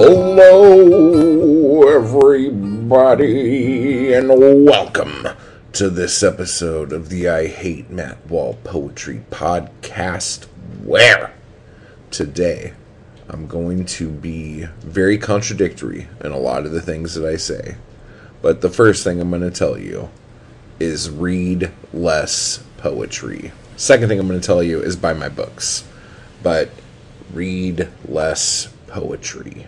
Hello, everybody, and welcome to this episode of the I Hate Matt Wall Poetry Podcast. Where today I'm going to be very contradictory in a lot of the things that I say. But the first thing I'm going to tell you is read less poetry. Second thing I'm going to tell you is buy my books. But read less poetry.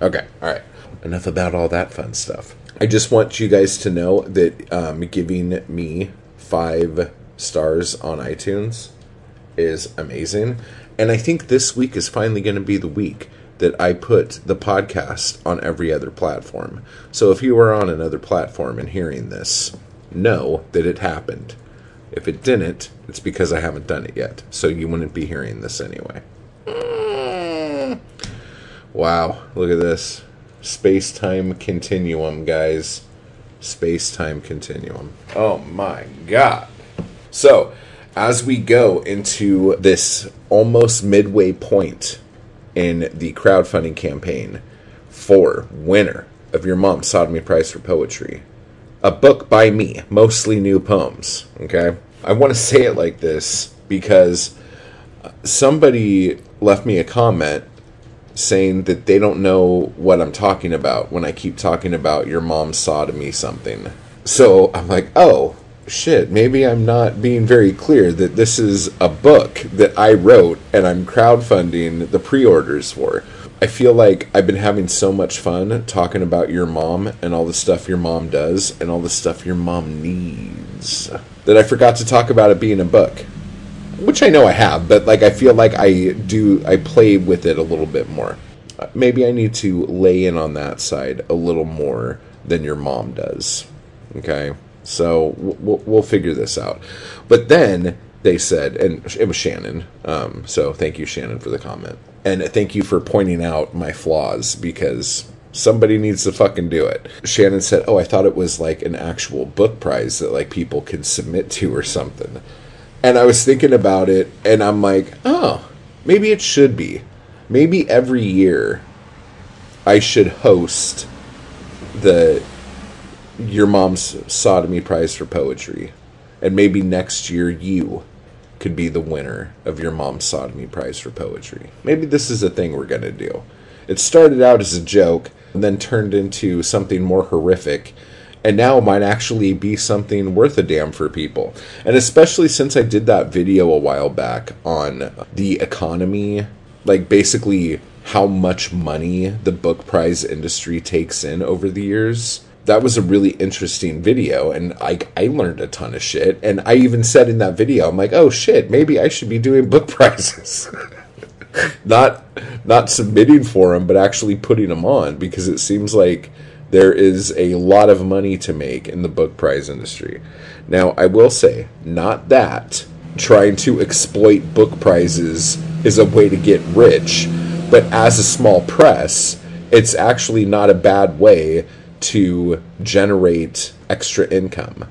Okay, all right. Enough about all that fun stuff. I just want you guys to know that um, giving me five stars on iTunes is amazing. And I think this week is finally going to be the week that I put the podcast on every other platform. So if you are on another platform and hearing this, know that it happened. If it didn't, it's because I haven't done it yet. So you wouldn't be hearing this anyway. Wow, look at this. Space time continuum, guys. Space time continuum. Oh my god. So, as we go into this almost midway point in the crowdfunding campaign for winner of Yermom's Sawdoemee prize for poetry, a book by me, mostly new poems. Okay, I want to say it like this because somebody left me a comment saying that they don't know what I'm talking about when I keep talking about Yermom's Sawdoemee something. So I'm like, oh, shit, maybe I'm not being very clear that this is a book that I wrote and I'm crowdfunding the pre orders for. I feel like I've been having so much fun talking about your mom and all the stuff your mom does and all the stuff your mom needs that I forgot to talk about it being a book which I know I have, but like I feel like I do I play with it a little bit more. Uh, maybe I need to lay in on that side a little more than your mom does. Okay, so we'll, we'll figure this out. But then they said, and it was Shannon. Um, so thank you, Shannon, for the comment, and thank you for pointing out my flaws because somebody needs to fucking do it. Shannon said, "Oh, I thought it was like an actual book prize that like people can submit to or something." And I was thinking about it, and I'm like, oh, maybe it should be. Maybe every year I should host the your mom's sodomy prize for poetry. And maybe next year you could be the winner of Yermom's Sawdoemee prize for poetry. Maybe this is a thing we're going to do. It started out as a joke and then turned into something more horrific and now might actually be something worth a damn for people. And especially since I did that video a while back on the economy, like basically how much money the book prize industry takes in over the years. That was a really interesting video, and I, I learned a ton of shit. And I even said in that video, I'm like, oh shit, maybe I should be doing book prizes. not not submitting for them, but actually putting them on because it seems like there is a lot of money to make in the book prize industry. Now, I will say, not that trying to exploit book prizes is a way to get rich, but as a small press, it's actually not a bad way to generate extra income.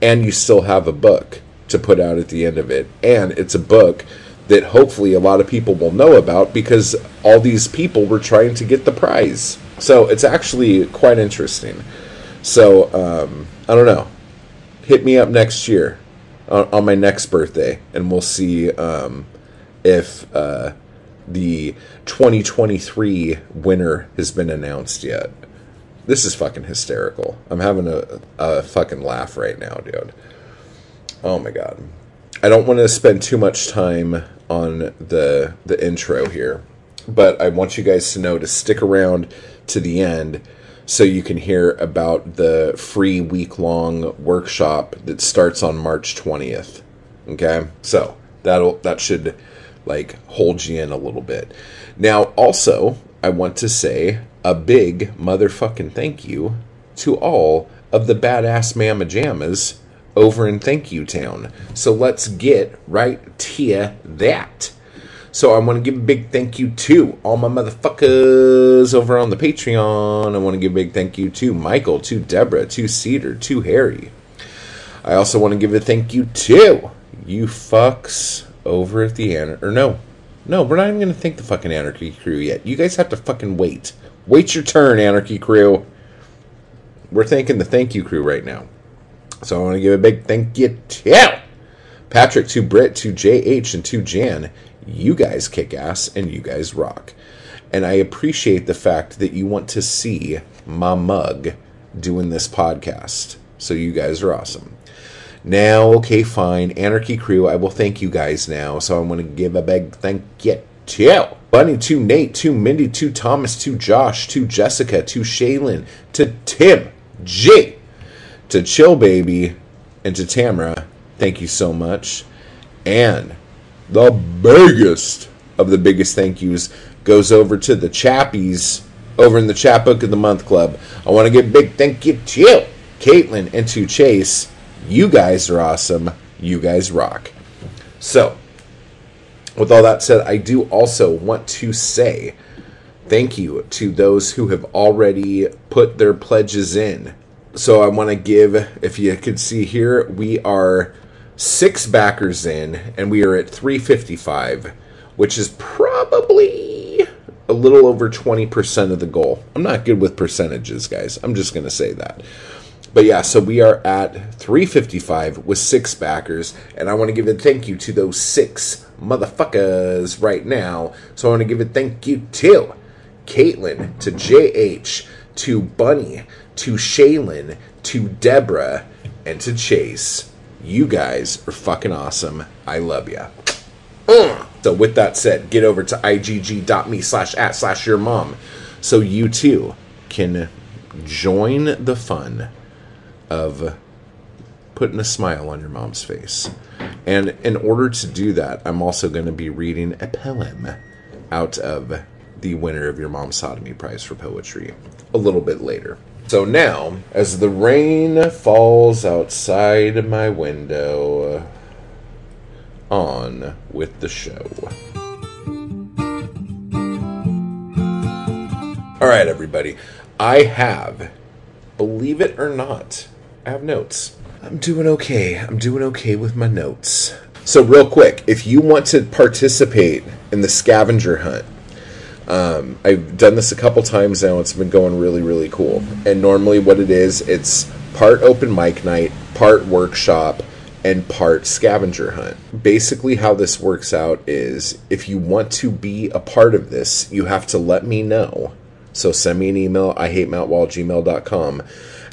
And you still have a book to put out at the end of it. And it's a book that hopefully a lot of people will know about because all these people were trying to get the prize. So it's actually quite interesting. So um, I don't know. Hit me up next year on, on my next birthday, and we'll see um, if uh, the 2023 winner has been announced yet. This is fucking hysterical. I'm having a, a fucking laugh right now, dude. Oh my god. I don't want to spend too much time on the the intro here, but I want you guys to know to stick around to the end so you can hear about the free week long workshop that starts on March 20th. Okay? So, that'll that should like hold you in a little bit. Now, also, I want to say a big motherfucking thank you to all of the badass mama jammas over in Thank You Town. So let's get right to that. So I want to give a big thank you to all my motherfuckers over on the Patreon. I want to give a big thank you to Michael, to Deborah, to Cedar, to Harry. I also want to give a thank you to you fucks over at the Anarchy. or no, No, we're not even going to thank the fucking Anarchy Crew yet. You guys have to fucking wait. Wait your turn, Anarchy Crew. We're thanking the thank you crew right now. So I want to give a big thank you to Patrick, to Britt, to JH, and to Jan. You guys kick ass and you guys rock. And I appreciate the fact that you want to see my mug doing this podcast. So you guys are awesome. Now, okay, fine. Anarchy Crew, I will thank you guys now. So I'm going to give a big thank you to Bunny, to Nate, to Mindy, to Thomas, to Josh, to Jessica, to Shaylin, to Tim, G, to Chill Baby, and to Tamara. Thank you so much. And the biggest of the biggest thank yous goes over to the chappies over in the Chapbook of the Month Club. I want to give a big thank you to you, Caitlin, and to Chase. You guys are awesome. You guys rock. So, with all that said, I do also want to say thank you to those who have already put their pledges in. So, I want to give, if you could see here, we are six backers in, and we are at 355, which is probably a little over 20% of the goal. I'm not good with percentages, guys. I'm just going to say that. But yeah, so we are at 355 with six backers, and I want to give a thank you to those six motherfuckers right now. So I want to give a thank you to Caitlin, to JH, to Bunny, to Shaylin, to Deborah, and to Chase. You guys are fucking awesome. I love ya. Uh. So with that said, get over to igg.me slash at slash your mom so you too can join the fun of putting a smile on your mom's face. And in order to do that, I'm also going to be reading a poem out of the winner of Yermom's Sawdoemee prize for poetry a little bit later. So now, as the rain falls outside my window, on with the show. All right, everybody. I have, believe it or not, I have notes. I'm doing okay. I'm doing okay with my notes. So, real quick, if you want to participate in the scavenger hunt, um, I've done this a couple times now. It's been going really, really cool. And normally, what it is, it's part open mic night, part workshop, and part scavenger hunt. Basically, how this works out is if you want to be a part of this, you have to let me know. So send me an email, I hate gmail.com.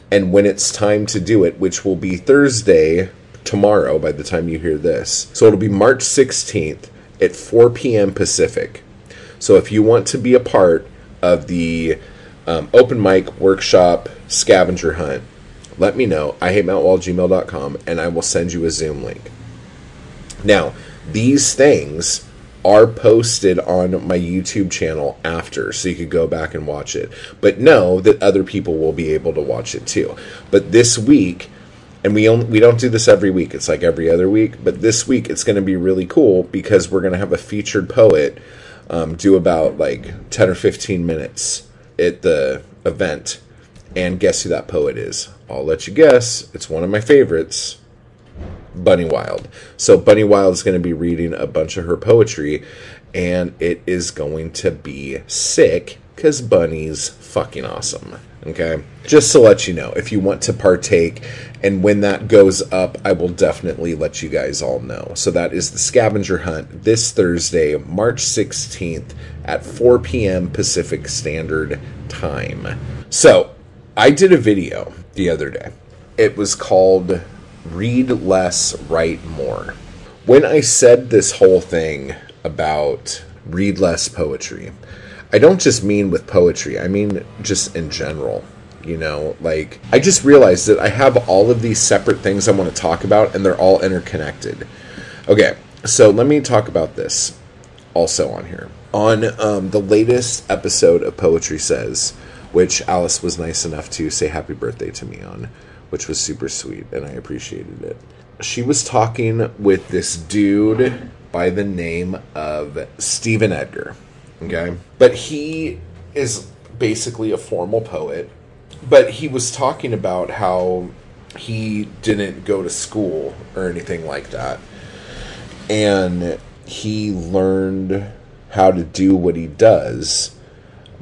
And when it's time to do it, which will be Thursday, tomorrow by the time you hear this. So it'll be March 16th at 4 p.m. Pacific. So if you want to be a part of the um, open mic workshop scavenger hunt, let me know. I hate gmail.com and I will send you a Zoom link. Now, these things are posted on my YouTube channel after, so you could go back and watch it. But know that other people will be able to watch it too. But this week, and we only, we don't do this every week. It's like every other week. But this week, it's going to be really cool because we're going to have a featured poet um, do about like ten or fifteen minutes at the event, and guess who that poet is? I'll let you guess. It's one of my favorites. Bunny Wild. So Bunny Wild is going to be reading a bunch of her poetry, and it is going to be sick because Bunny's fucking awesome. Okay, just to let you know, if you want to partake, and when that goes up, I will definitely let you guys all know. So that is the scavenger hunt this Thursday, March 16th at 4 p.m. Pacific Standard Time. So I did a video the other day. It was called Read Less, Write More. When I said this whole thing about read less poetry, I don't just mean with poetry, I mean just in general. You know, like, I just realized that I have all of these separate things I want to talk about, and they're all interconnected. Okay, so let me talk about this also on here. On um, the latest episode of Poetry Says, which Alice was nice enough to say happy birthday to me on, which was super sweet, and I appreciated it. She was talking with this dude by the name of Stephen Edgar. Okay. But he is basically a formal poet. But he was talking about how he didn't go to school or anything like that. And he learned how to do what he does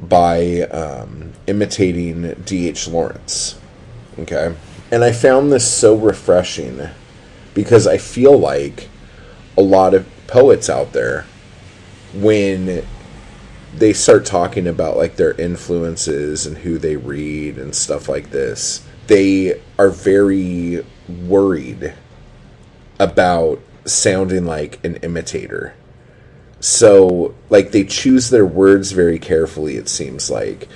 by um, imitating D.H. Lawrence. Okay. And I found this so refreshing because I feel like a lot of poets out there, when they start talking about like their influences and who they read and stuff like this, they are very worried about sounding like an imitator. So, like, they choose their words very carefully, it seems like.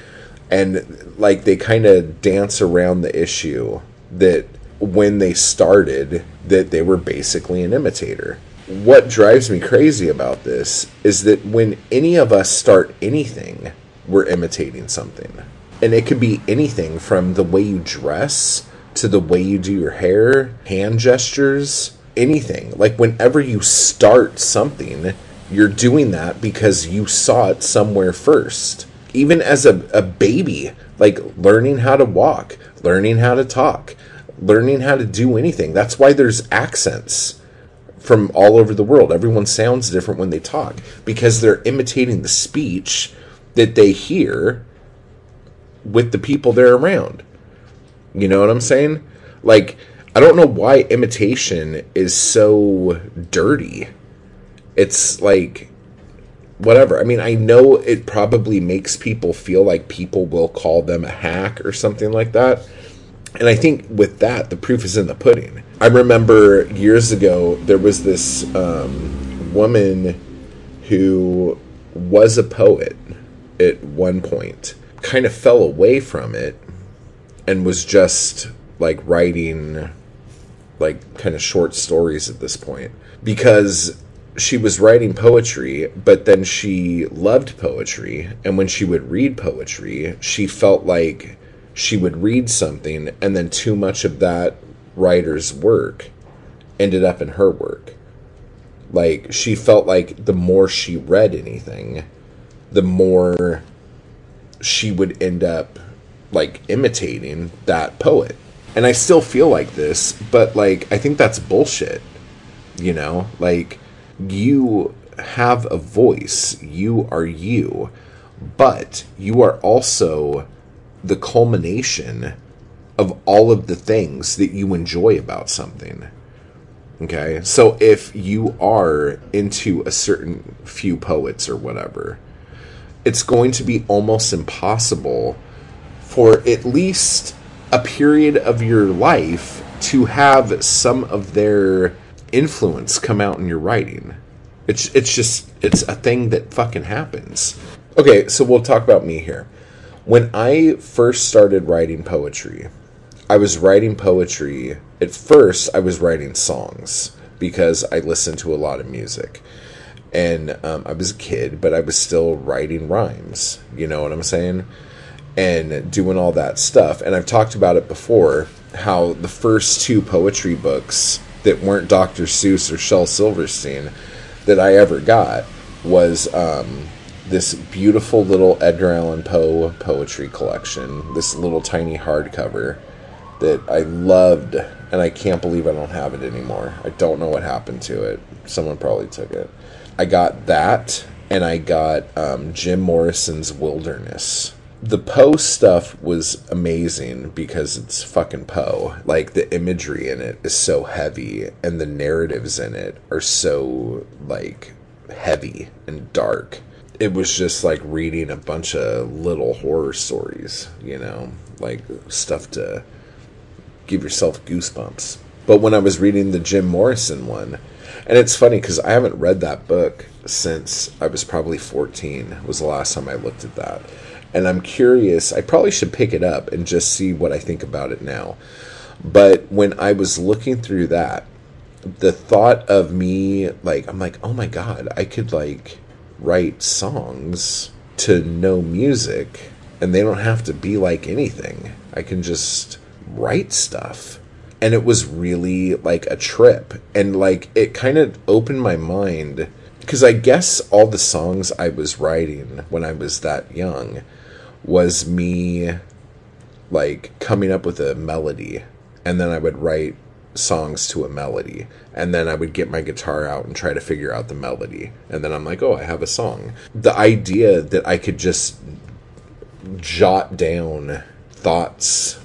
And, like, they kind of dance around the issue that when they started, that they were basically an imitator. What drives me crazy about this is that when any of us start anything, we're imitating something. And it could be anything from the way you dress to the way you do your hair, hand gestures, anything. Like whenever you start something, you're doing that because you saw it somewhere first. Even as a, a baby, like learning how to walk, learning how to talk, learning how to do anything. That's why there's accents from all over the world. Everyone sounds different when they talk because they're imitating the speech that they hear with the people they're around. You know what I'm saying? Like, I don't know why imitation is so dirty. It's like, whatever. I mean, I know it probably makes people feel like people will call them a hack or something like that. And I think with that, the proof is in the pudding. I remember years ago, there was this um, woman who was a poet at one point, kind of fell away from it and was just like writing like kind of short stories at this point because she was writing poetry but then she loved poetry and when she would read poetry she felt like she would read something and then too much of that writer's work ended up in her work like she felt like the more she read anything the more she would end up like imitating that poet. And I still feel like this, but like I think that's bullshit. You know, like you have a voice, you are you, but you are also the culmination of all of the things that you enjoy about something. Okay? So if you are into a certain few poets or whatever, it's going to be almost impossible for at least a period of your life to have some of their influence come out in your writing. It's it's just it's a thing that fucking happens. Okay, so we'll talk about me here. When I first started writing poetry, I was writing poetry. At first, I was writing songs because I listened to a lot of music. And um, I was a kid, but I was still writing rhymes. You know what I'm saying? and doing all that stuff. And I've talked about it before how the first two poetry books that weren't Dr. Seuss or Shel Silverstein that I ever got was um, this beautiful little Edgar Allan Poe poetry collection, this little tiny hardcover that I loved, and I can't believe I don't have it anymore. I don't know what happened to it. Someone probably took it. I got that, and I got um, Jim Morrison's Wilderness the Poe stuff was amazing because it's fucking Poe. Like the imagery in it is so heavy and the narratives in it are so like heavy and dark. It was just like reading a bunch of little horror stories, you know, like stuff to give yourself goosebumps. But when I was reading the Jim Morrison one, and it's funny because I haven't read that book since I was probably 14 was the last time I looked at that and I'm curious. I probably should pick it up and just see what I think about it now. But when I was looking through that, the thought of me like I'm like, "Oh my god, I could like write songs to no music and they don't have to be like anything. I can just write stuff." And it was really like a trip. And like it kind of opened my mind. Because I guess all the songs I was writing when I was that young was me like coming up with a melody. And then I would write songs to a melody. And then I would get my guitar out and try to figure out the melody. And then I'm like oh I have a song. The idea that I could just jot down thoughts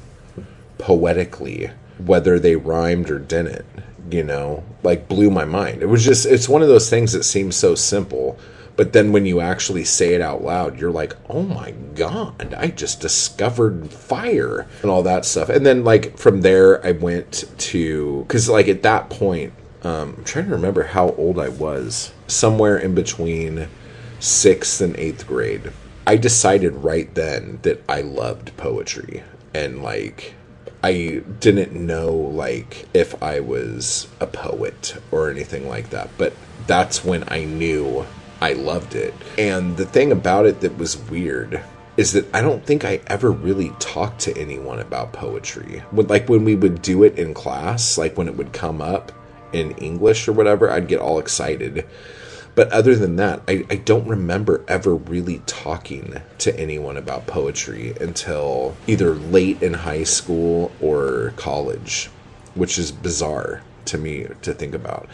poetically whether they rhymed or didn't you know like blew my mind. It was just it's one of those things that seems so simple but then when you actually say it out loud you're like oh my god i just discovered fire and all that stuff. And then like from there i went to because like at that point um, i'm trying to remember how old i was somewhere in between sixth and eighth grade i decided right then that i loved poetry and like I didn't know like if I was a poet or anything like that, but that's when I knew I loved it. And the thing about it that was weird is that I don't think I ever really talked to anyone about poetry. Like when we would do it in class, like when it would come up in English or whatever, I'd get all excited. But other than that, I, I don't remember ever really talking to anyone about poetry until either late in high school or college, which is bizarre to me to think about.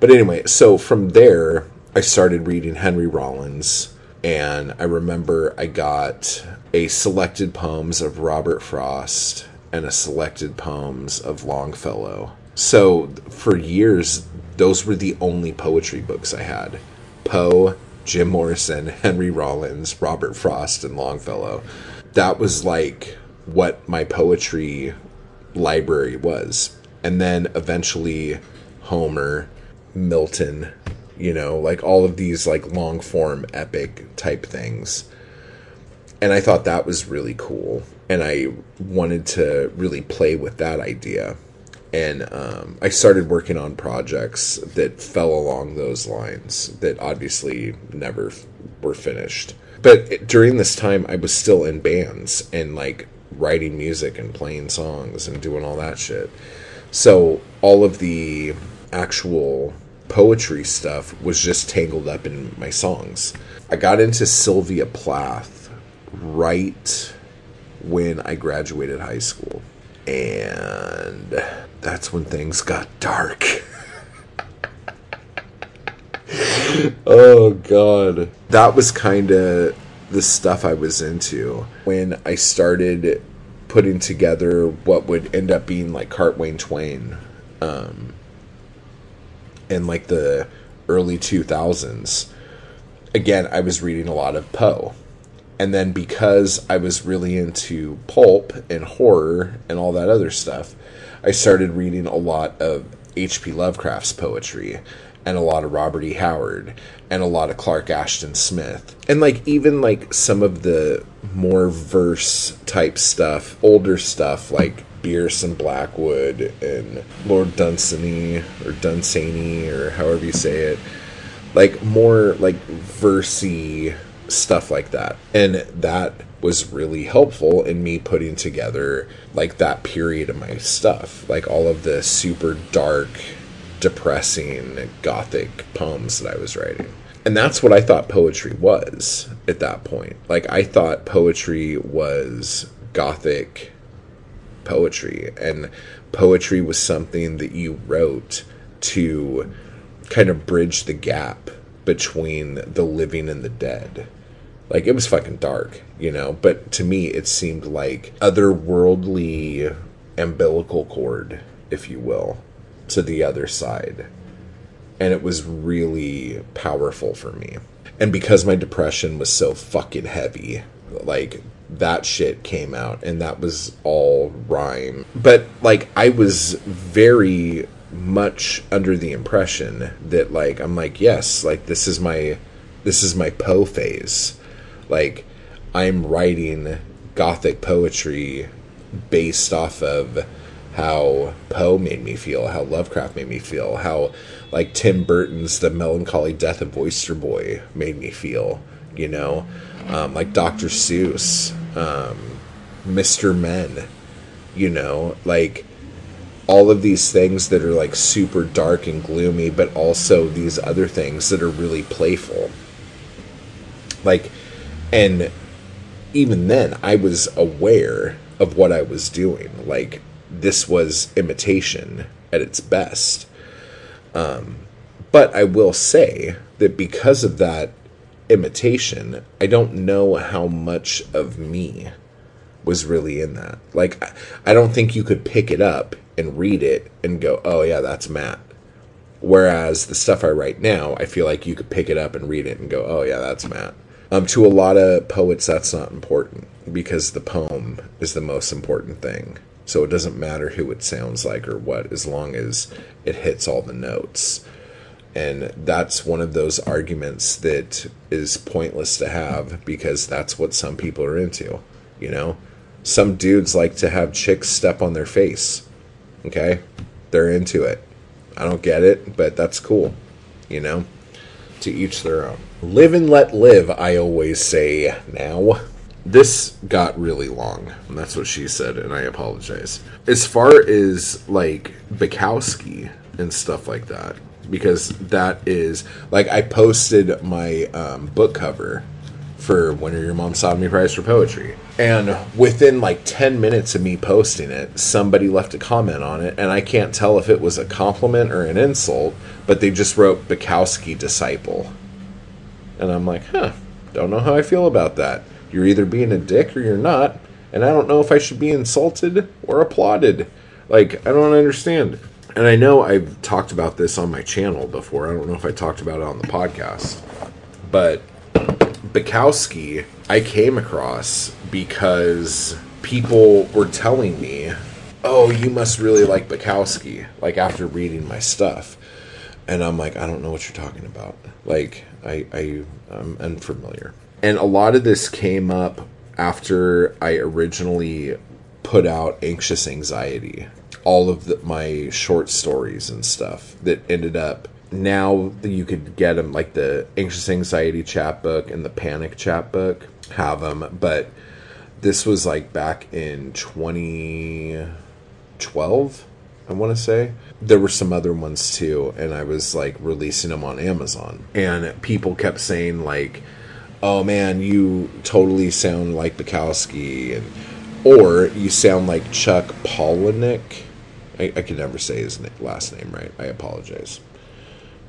But anyway, so from there, I started reading Henry Rollins, and I remember I got a selected poems of Robert Frost and a selected poems of Longfellow. So for years, those were the only poetry books I had. Poe, Jim Morrison, Henry Rollins, Robert Frost, and Longfellow. That was like what my poetry library was. And then eventually Homer, Milton, you know, like all of these like long form epic type things. And I thought that was really cool. And I wanted to really play with that idea and um, I started working on projects that fell along those lines that obviously never f- were finished. But during this time, I was still in bands and like writing music and playing songs and doing all that shit. So all of the actual poetry stuff was just tangled up in my songs. I got into Sylvia Plath right when I graduated high school. And that's when things got dark. oh god. That was kind of the stuff I was into when I started putting together what would end up being like Cartwayne Twain um in like the early 2000s. Again, I was reading a lot of Poe. And then because I was really into pulp and horror and all that other stuff, I started reading a lot of H.P. Lovecraft's poetry and a lot of Robert E. Howard and a lot of Clark Ashton Smith. And like even like some of the more verse type stuff, older stuff like Bierce and Blackwood and Lord Dunsany or Dunsany or however you say it. Like more like versy stuff like that. And that was really helpful in me putting together like that period of my stuff, like all of the super dark, depressing, gothic poems that I was writing. And that's what I thought poetry was at that point. Like, I thought poetry was gothic poetry, and poetry was something that you wrote to kind of bridge the gap between the living and the dead like it was fucking dark, you know. But to me, it seemed like otherworldly umbilical cord, if you will, to the other side, and it was really powerful for me. And because my depression was so fucking heavy, like that shit came out, and that was all rhyme. But like I was very much under the impression that like I'm like yes, like this is my this is my Poe phase like I'm writing gothic poetry based off of how Poe made me feel, how Lovecraft made me feel, how like Tim Burton's The Melancholy Death of Oyster Boy made me feel, you know, um, like Dr. Seuss, um, Mr. Men, you know, like all of these things that are like super dark and gloomy, but also these other things that are really playful. Like and even then, I was aware of what I was doing. Like, this was imitation, at its best. Um, but I will say that because of that imitation, I don't know how much of me was really in that. Like, I don't think you could pick it up and read it and go, oh, yeah, that's Matt. Whereas the stuff I write now, I feel like you could pick it up and read it and go, oh, yeah, that's Matt. Um, to a lot of poets, that's not important because the poem is the most important thing. So it doesn't matter who it sounds like or what, as long as it hits all the notes. And that's one of those arguments that is pointless to have because that's what some people are into. You know, some dudes like to have chicks step on their face. Okay? They're into it. I don't get it, but that's cool. You know? To each their own. Live and let live, I always say now. This got really long. And that's what she said, and I apologize. As far as like Bukowski and stuff like that, because that is like I posted my um, book cover for Are Your Mom Sodomy Prize for Poetry. And within like 10 minutes of me posting it, somebody left a comment on it, and I can't tell if it was a compliment or an insult, but they just wrote Bukowski Disciple. And I'm like, huh, don't know how I feel about that. You're either being a dick or you're not, and I don't know if I should be insulted or applauded. Like, I don't understand. And I know I've talked about this on my channel before. I don't know if I talked about it on the podcast. But Bukowski, I came across because people were telling me, oh, you must really like Bukowski, like after reading my stuff. And I'm like, I don't know what you're talking about. Like, I, I, I'm unfamiliar. And a lot of this came up after I originally put out Anxious Anxiety. All of the, my short stories and stuff that ended up now you could get them like the anxious anxiety chapbook and the panic chapbook have them but this was like back in 2012 i want to say. There were some other ones too and i was like releasing them on amazon. And people kept saying like oh man you totally sound like bukowski and or you sound like chuck palahniuk. I, I can never say his last name right. I apologize.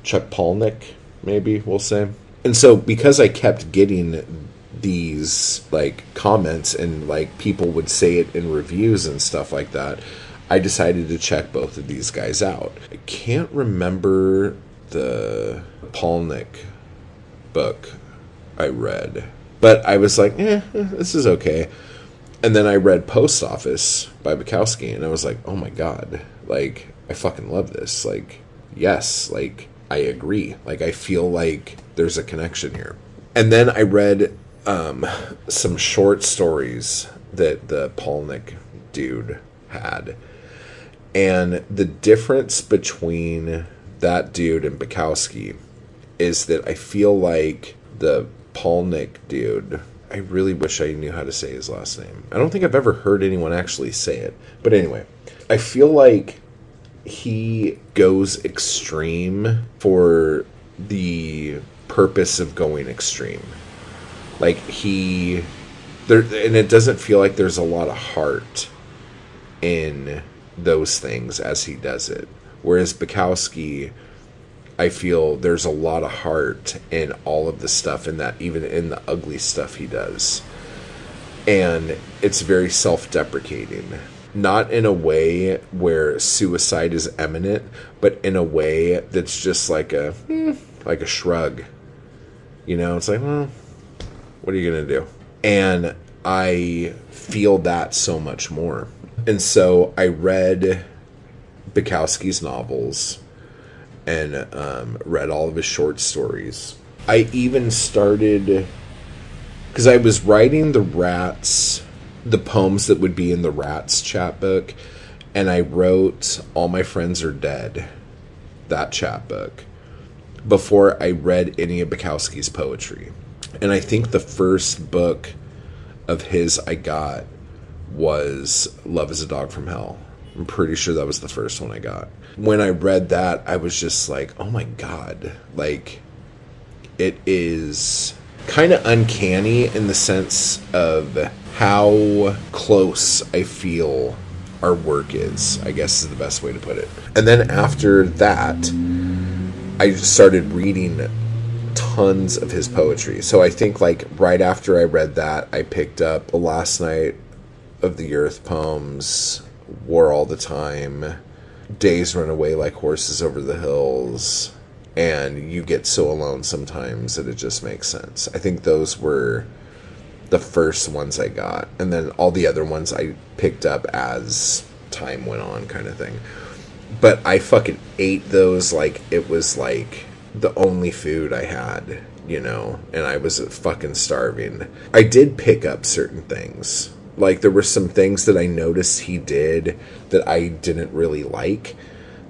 Chuck Palahniuk, maybe we'll say. And so because I kept getting these like comments and like people would say it in reviews and stuff like that, I decided to check both of these guys out. I can't remember the Palahniuk book I read, but I was like, eh, this is okay. And then I read Post Office by Bukowski, and I was like, oh my god, like I fucking love this. Like, yes, like I agree. Like I feel like there's a connection here. And then I read um, some short stories that the Palahniuk dude had. And the difference between that dude and Bukowski is that I feel like the Palahniuk dude, I really wish I knew how to say his last name. I don't think I've ever heard anyone actually say it. But anyway, I feel like he goes extreme for the purpose of going extreme. Like he there and it doesn't feel like there's a lot of heart in those things as he does it. Whereas Bukowski I feel there's a lot of heart in all of the stuff in that even in the ugly stuff he does. And it's very self-deprecating not in a way where suicide is imminent, but in a way that's just like a hmm, like a shrug. You know, it's like, well, what are you gonna do? And I feel that so much more. And so I read Bukowski's novels and um, read all of his short stories. I even started because I was writing the Rats the poems that would be in the Rats chapbook, and I wrote All My Friends Are Dead, that chapbook, before I read any of Bukowski's poetry. And I think the first book of his I got was Love is a Dog from Hell. I'm pretty sure that was the first one I got. When I read that, I was just like, oh my God. Like, it is kind of uncanny in the sense of how close I feel our work is, I guess is the best way to put it. And then after that, I started reading tons of his poetry. So I think like right after I read that, I picked up Last Night of the Earth poems, War All the Time, Days Run Away Like Horses Over the Hills, and You Get So Alone Sometimes that it just makes sense. I think those were the first ones I got, and then all the other ones I picked up as time went on, kind of thing. But I fucking ate those like it was like the only food I had, you know, and I was fucking starving. I did pick up certain things. Like there were some things that I noticed he did that I didn't really like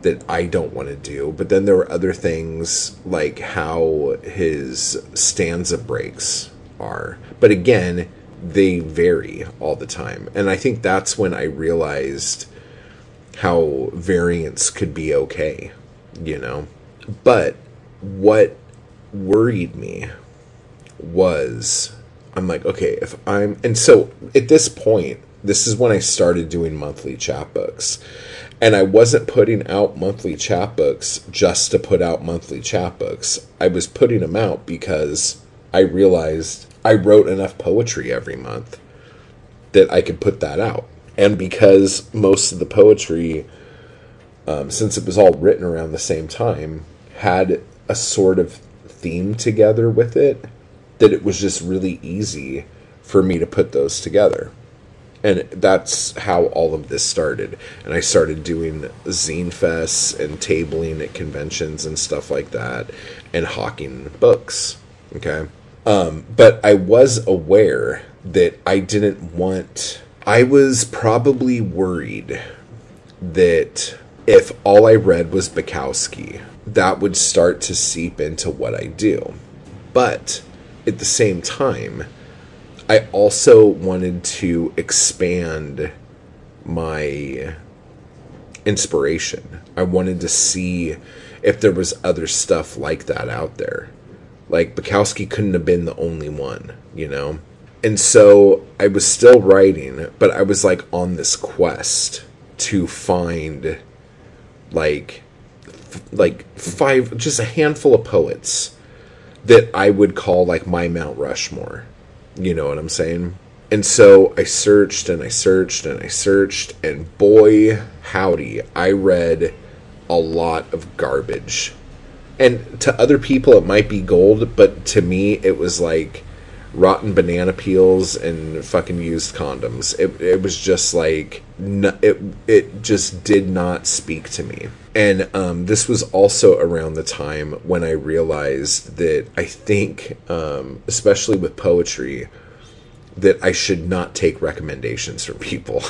that I don't want to do. But then there were other things like how his stanza breaks are. But again, they vary all the time. And I think that's when I realized how variance could be okay, you know? But what worried me was I'm like, okay, if I'm. And so at this point, this is when I started doing monthly chapbooks. And I wasn't putting out monthly chapbooks just to put out monthly chapbooks. I was putting them out because I realized I wrote enough poetry every month that I could put that out. And because most of the poetry, um, since it was all written around the same time, had a sort of theme together with it, that it was just really easy for me to put those together. And that's how all of this started. And I started doing zine fests and tabling at conventions and stuff like that and hawking books. Okay. Um, but I was aware that I didn't want, I was probably worried that if all I read was Bukowski, that would start to seep into what I do. But at the same time, I also wanted to expand my inspiration. I wanted to see if there was other stuff like that out there. Like Bukowski couldn't have been the only one, you know? And so I was still writing, but I was like on this quest to find like f- like five just a handful of poets that I would call like my Mount Rushmore. You know what I'm saying? And so I searched and I searched and I searched, and boy, howdy, I read a lot of garbage. And to other people, it might be gold, but to me, it was like rotten banana peels and fucking used condoms. It, it was just like, it, it just did not speak to me. And um, this was also around the time when I realized that I think, um, especially with poetry, that I should not take recommendations from people.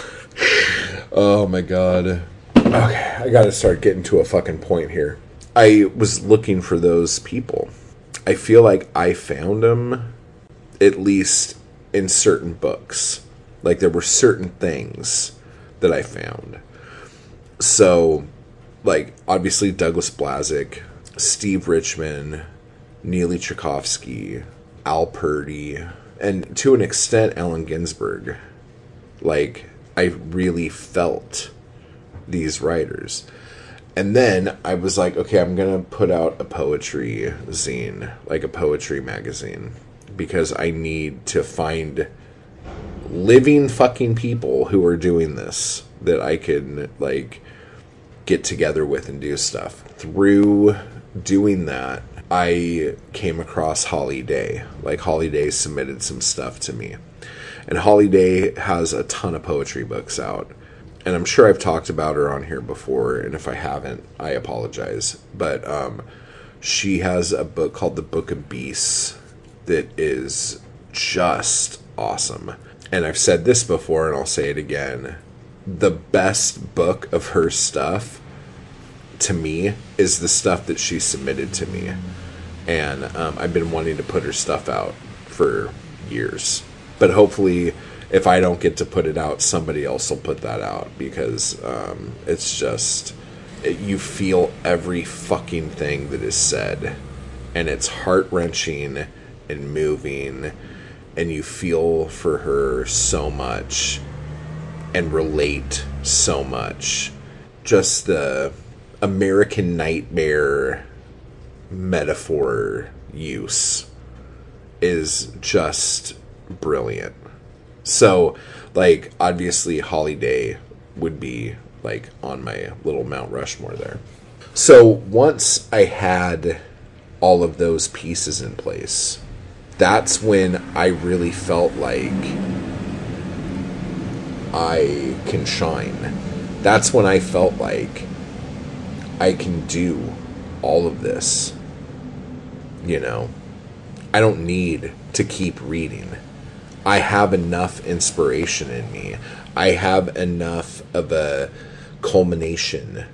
oh my god. Okay, I gotta start getting to a fucking point here. I was looking for those people. I feel like I found them, at least in certain books. Like there were certain things that I found. So like obviously Douglas Blazek, Steve Richmond, Neeli Cherkovski, Al Purdy, and to an extent Allen Ginsberg. Like I really felt these writers. And then I was like, okay, I'm going to put out a poetry zine, like a poetry magazine, because I need to find living fucking people who are doing this that I can, like, get together with and do stuff. Through doing that, I came across Holly Day. Like Holly Day submitted some stuff to me. And Holly Day has a ton of poetry books out. And I'm sure I've talked about her on here before, and if I haven't, I apologize. But um, she has a book called The Book of Beasts that is just awesome. And I've said this before, and I'll say it again. The best book of her stuff to me is the stuff that she submitted to me, and um, I've been wanting to put her stuff out for years. But hopefully, if I don't get to put it out, somebody else will put that out because um, it's just it, you feel every fucking thing that is said, and it's heart wrenching and moving, and you feel for her so much and relate so much. Just the American nightmare metaphor use is just brilliant. So, like, obviously, Holly Day would be like on my little Mount Rushmore there. So, once I had all of those pieces in place, that's when I really felt like I can shine. That's when I felt like I can do all of this. You know, I don't need to keep reading. I have enough inspiration in me. I have enough of a culmination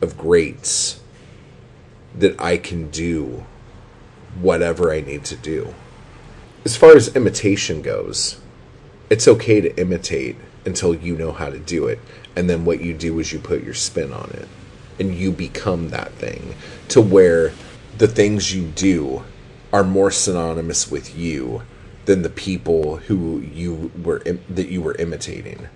of greats that I can do whatever I need to do. As far as imitation goes, it's okay to imitate until you know how to do it. And then what you do is you put your spin on it and you become that thing to where the things you do are more synonymous with you than the people who you were that you were imitating.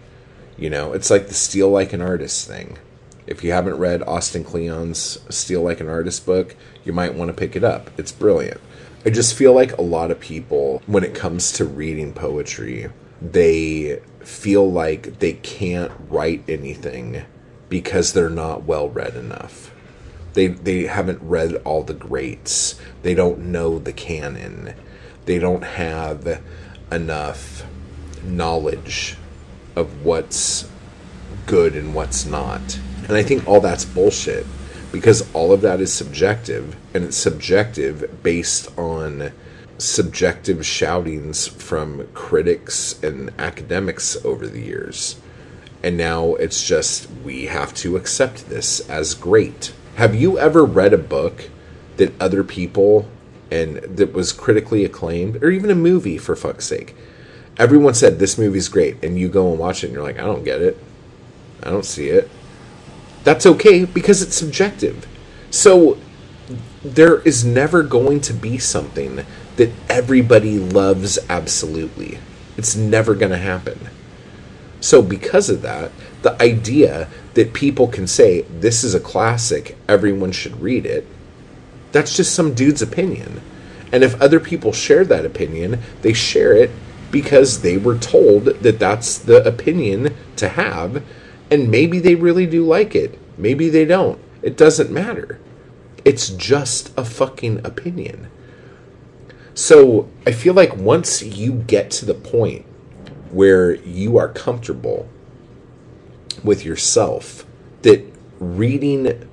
You know, it's like the steal like an artist thing. If you haven't read Austin Kleon's Steal Like an Artist book, you might want to pick it up. It's brilliant. I just feel like a lot of people, when it comes to reading poetry, they feel like they can't write anything because they're not well read enough. They they haven't read all the greats. They don't know the canon. They don't have enough knowledge of what's good and what's not. And I think all that's bullshit because all of that is subjective and it's subjective based on subjective shoutings from critics and academics over the years. And now it's just, we have to accept this as great. Have you ever read a book that other people and that was critically acclaimed, or even a movie for fuck's sake? Everyone said this movie's great, and you go and watch it and you're like, I don't get it. I don't see it. That's okay because it's subjective. So there is never going to be something that everybody loves absolutely. It's never going to happen. So, because of that, the idea that people can say, this is a classic, everyone should read it, that's just some dude's opinion. And if other people share that opinion, they share it because they were told that that's the opinion to have, and maybe they really do like it. Maybe they don't. It doesn't matter. It's just a fucking opinion. So I feel like once you get to the point where you are comfortable with yourself, that reading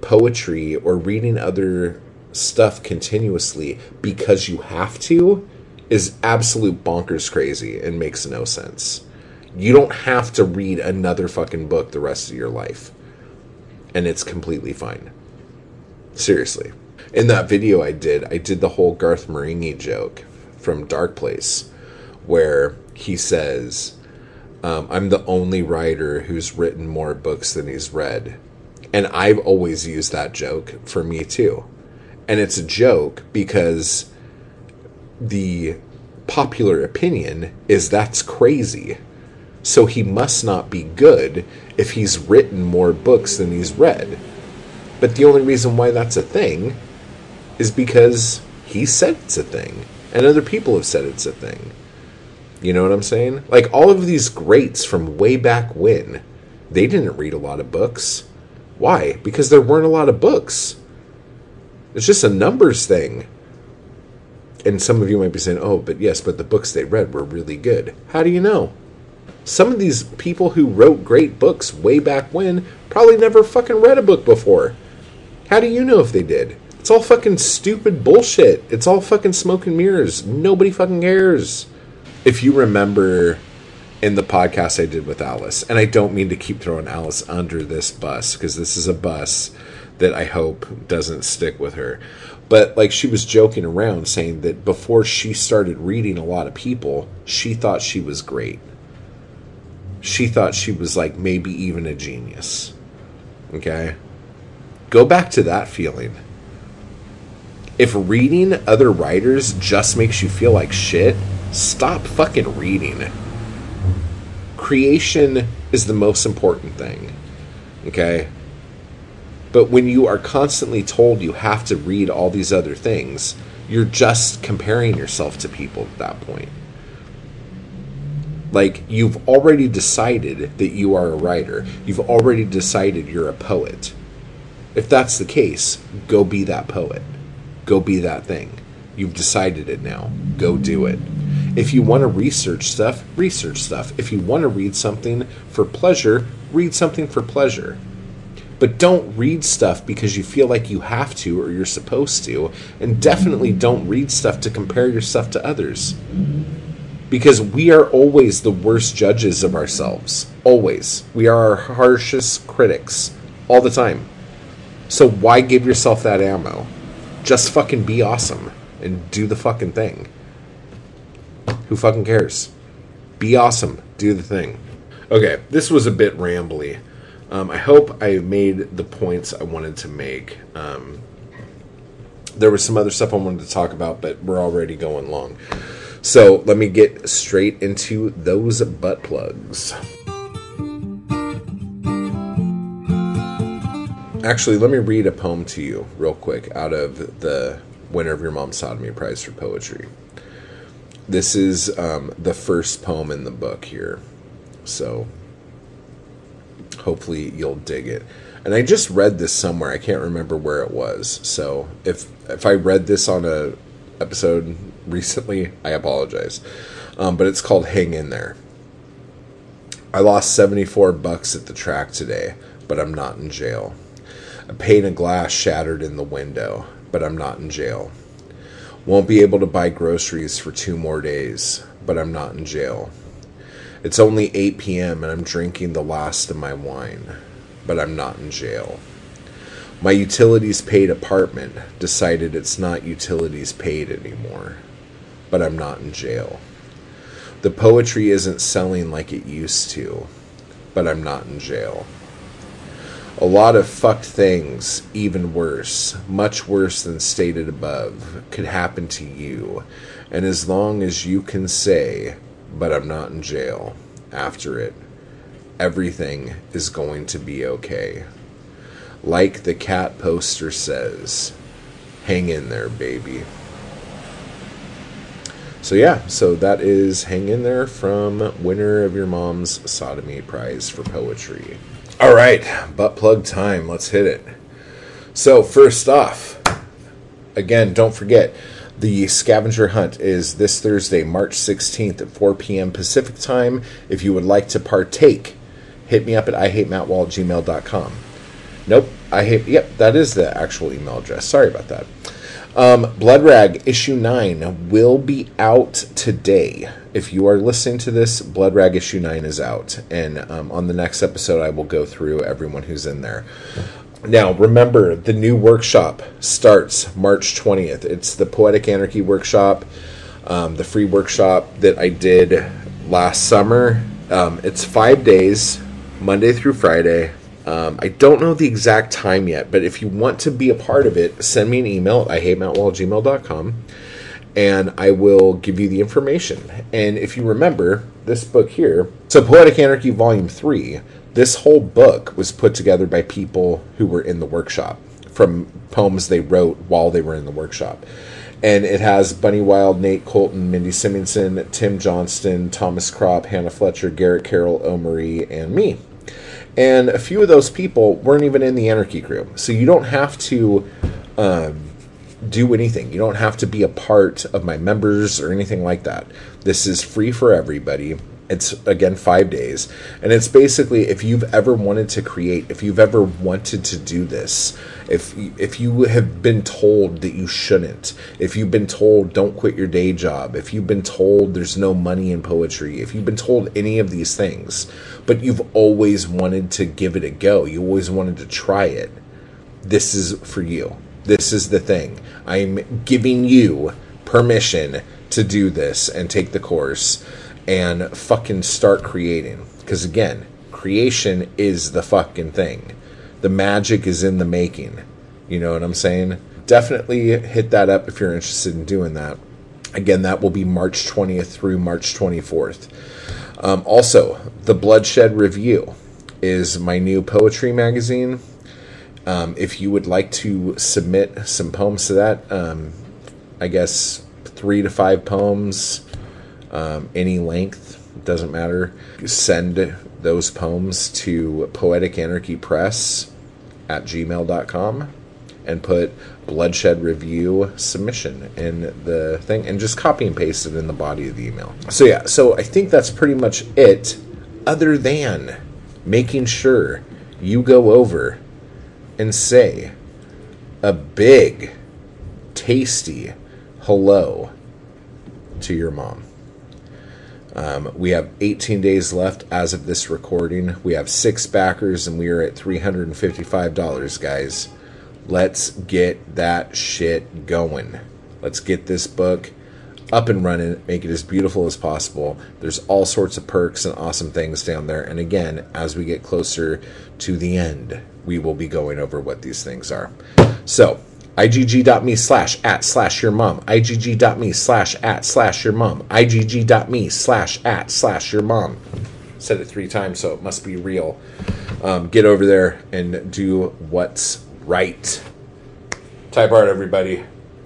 poetry or reading other stuff continuously because you have to is absolute bonkers crazy and makes no sense. You don't have to read another fucking book the rest of your life. And it's completely fine. Seriously in that video I did, I did the whole Garth Marenghi joke from Dark Place, where he says, um, "I'm the only writer who's written more books than he's read," and I've always used that joke for me too, and it's a joke because the popular opinion is that's crazy. So he must not be good if he's written more books than he's read. But the only reason why that's a thing is because he said it's a thing, and other people have said it's a thing. You know what I'm saying? Like all of these greats from way back when, they didn't read a lot of books. Why? Because there weren't a lot of books. It's just a numbers thing. And some of you might be saying, oh, but yes, but the books they read were really good. How do you know? Some of these people who wrote great books way back when probably never fucking read a book before. How do you know if they did? It's all fucking stupid bullshit. It's all fucking smoke and mirrors. Nobody fucking cares. If you remember in the podcast I did with Alice, and I don't mean to keep throwing Alice under this bus because this is a bus that I hope doesn't stick with her. But like she was joking around saying that before she started reading a lot of people, she thought she was great. She thought she was like maybe even a genius. Okay? Go back to that feeling if reading other writers just makes you feel like shit, stop fucking reading. Creation is the most important thing. Okay? But when you are constantly told you have to read all these other things, you're just comparing yourself to people at that point. Like, you've already decided that you are a writer, you've already decided you're a poet. If that's the case, go be that poet. Go be that thing. You've decided it now. Go do it. If you want to research stuff, research stuff. If you want to read something for pleasure, read something for pleasure. But don't read stuff because you feel like you have to or you're supposed to. And definitely don't read stuff to compare your stuff to others. Because we are always the worst judges of ourselves. Always. We are our harshest critics. All the time. So why give yourself that ammo? Just fucking be awesome and do the fucking thing. Who fucking cares? Be awesome. Do the thing. Okay, this was a bit rambly. Um, I hope I made the points I wanted to make. Um, there was some other stuff I wanted to talk about, but we're already going long. So let me get straight into those butt plugs. Actually, let me read a poem to you real quick out of the winner of Yermom's Sawdoemee prize for poetry. This is um, the first poem in the book here, so hopefully you'll dig it. And I just read this somewhere. I can't remember where it was. So if if I read this on a episode recently, I apologize. Um, but it's called "Hang in There." I lost seventy four bucks at the track today, but I'm not in jail. A pane of glass shattered in the window, but I'm not in jail. Won't be able to buy groceries for two more days, but I'm not in jail. It's only 8 p.m. and I'm drinking the last of my wine, but I'm not in jail. My utilities paid apartment decided it's not utilities paid anymore, but I'm not in jail. The poetry isn't selling like it used to, but I'm not in jail. A lot of fucked things, even worse, much worse than stated above, could happen to you. And as long as you can say, but I'm not in jail, after it, everything is going to be okay. Like the cat poster says, hang in there, baby. So, yeah, so that is Hang In There from winner of Yermom's Sawdoemee Prize for Poetry. All right, butt plug time. Let's hit it. So, first off, again, don't forget the scavenger hunt is this Thursday, March 16th at 4 p.m. Pacific time. If you would like to partake, hit me up at ihatemattwall@gmail.com. Nope, I hate. Yep, that is the actual email address. Sorry about that. Um, Blood Rag issue 9 will be out today. If you are listening to this, Blood Rag issue 9 is out. And um, on the next episode, I will go through everyone who's in there. Now, remember, the new workshop starts March 20th. It's the Poetic Anarchy workshop, um, the free workshop that I did last summer. Um, it's five days, Monday through Friday. Um, I don't know the exact time yet, but if you want to be a part of it, send me an email at ihatemattwall@gmail.com and I will give you the information. And if you remember this book here, so Poetic Anarchy Volume 3, this whole book was put together by people who were in the workshop from poems they wrote while they were in the workshop. And it has Bunny Wild, Nate Colton, Mindy Simonson, Tim Johnston, Thomas Crop, Hannah Fletcher, Garrett Carroll, Omery, and me. And a few of those people weren't even in the Anarchy crew. So you don't have to um, do anything. You don't have to be a part of my members or anything like that. This is free for everybody. It's again five days. And it's basically if you've ever wanted to create, if you've ever wanted to do this, if if you have been told that you shouldn't, if you've been told don't quit your day job, if you've been told there's no money in poetry, if you've been told any of these things, but you've always wanted to give it a go, you always wanted to try it, this is for you. This is the thing. I'm giving you permission to do this and take the course and fucking start creating. Because again, creation is the fucking thing. The magic is in the making. You know what I'm saying? Definitely hit that up if you're interested in doing that. Again, that will be March 20th through March 24th. Um, also, the Bloodshed Review is my new poetry magazine. Um, if you would like to submit some poems to that, um, I guess three to five poems, um, any length, doesn't matter. Send those poems to Poetic Anarchy Press at gmail.com and put bloodshed review submission in the thing and just copy and paste it in the body of the email. So, yeah, so I think that's pretty much it, other than making sure you go over and say a big, tasty hello to Yermom. Um, we have 18 days left as of this recording. We have six backers and we are at $355, guys. Let's get that shit going. Let's get this book up and running, make it as beautiful as possible. There's all sorts of perks and awesome things down there. And again, as we get closer to the end, we will be going over what these things are. So, igg.me slash at slash your mom, igg.me slash at slash your mom, igg.me slash at slash your mom. Said it three times, so it must be real. Um, get over there and do what's right. Type art, everybody,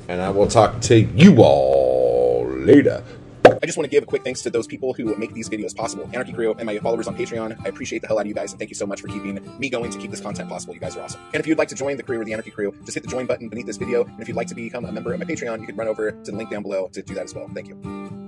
and I will talk to you all later. I just want to give a quick thanks to those people who make these videos possible. Anarchy Crew and my followers on Patreon. I appreciate the hell out of you guys, and thank you so much for keeping me going to keep this content possible. You guys are awesome. And if you'd like to join the crew or the Anarchy Crew, just hit the join button beneath this video. And if you'd like to become a member of my Patreon, you can run over to the link down below to do that as well. Thank you.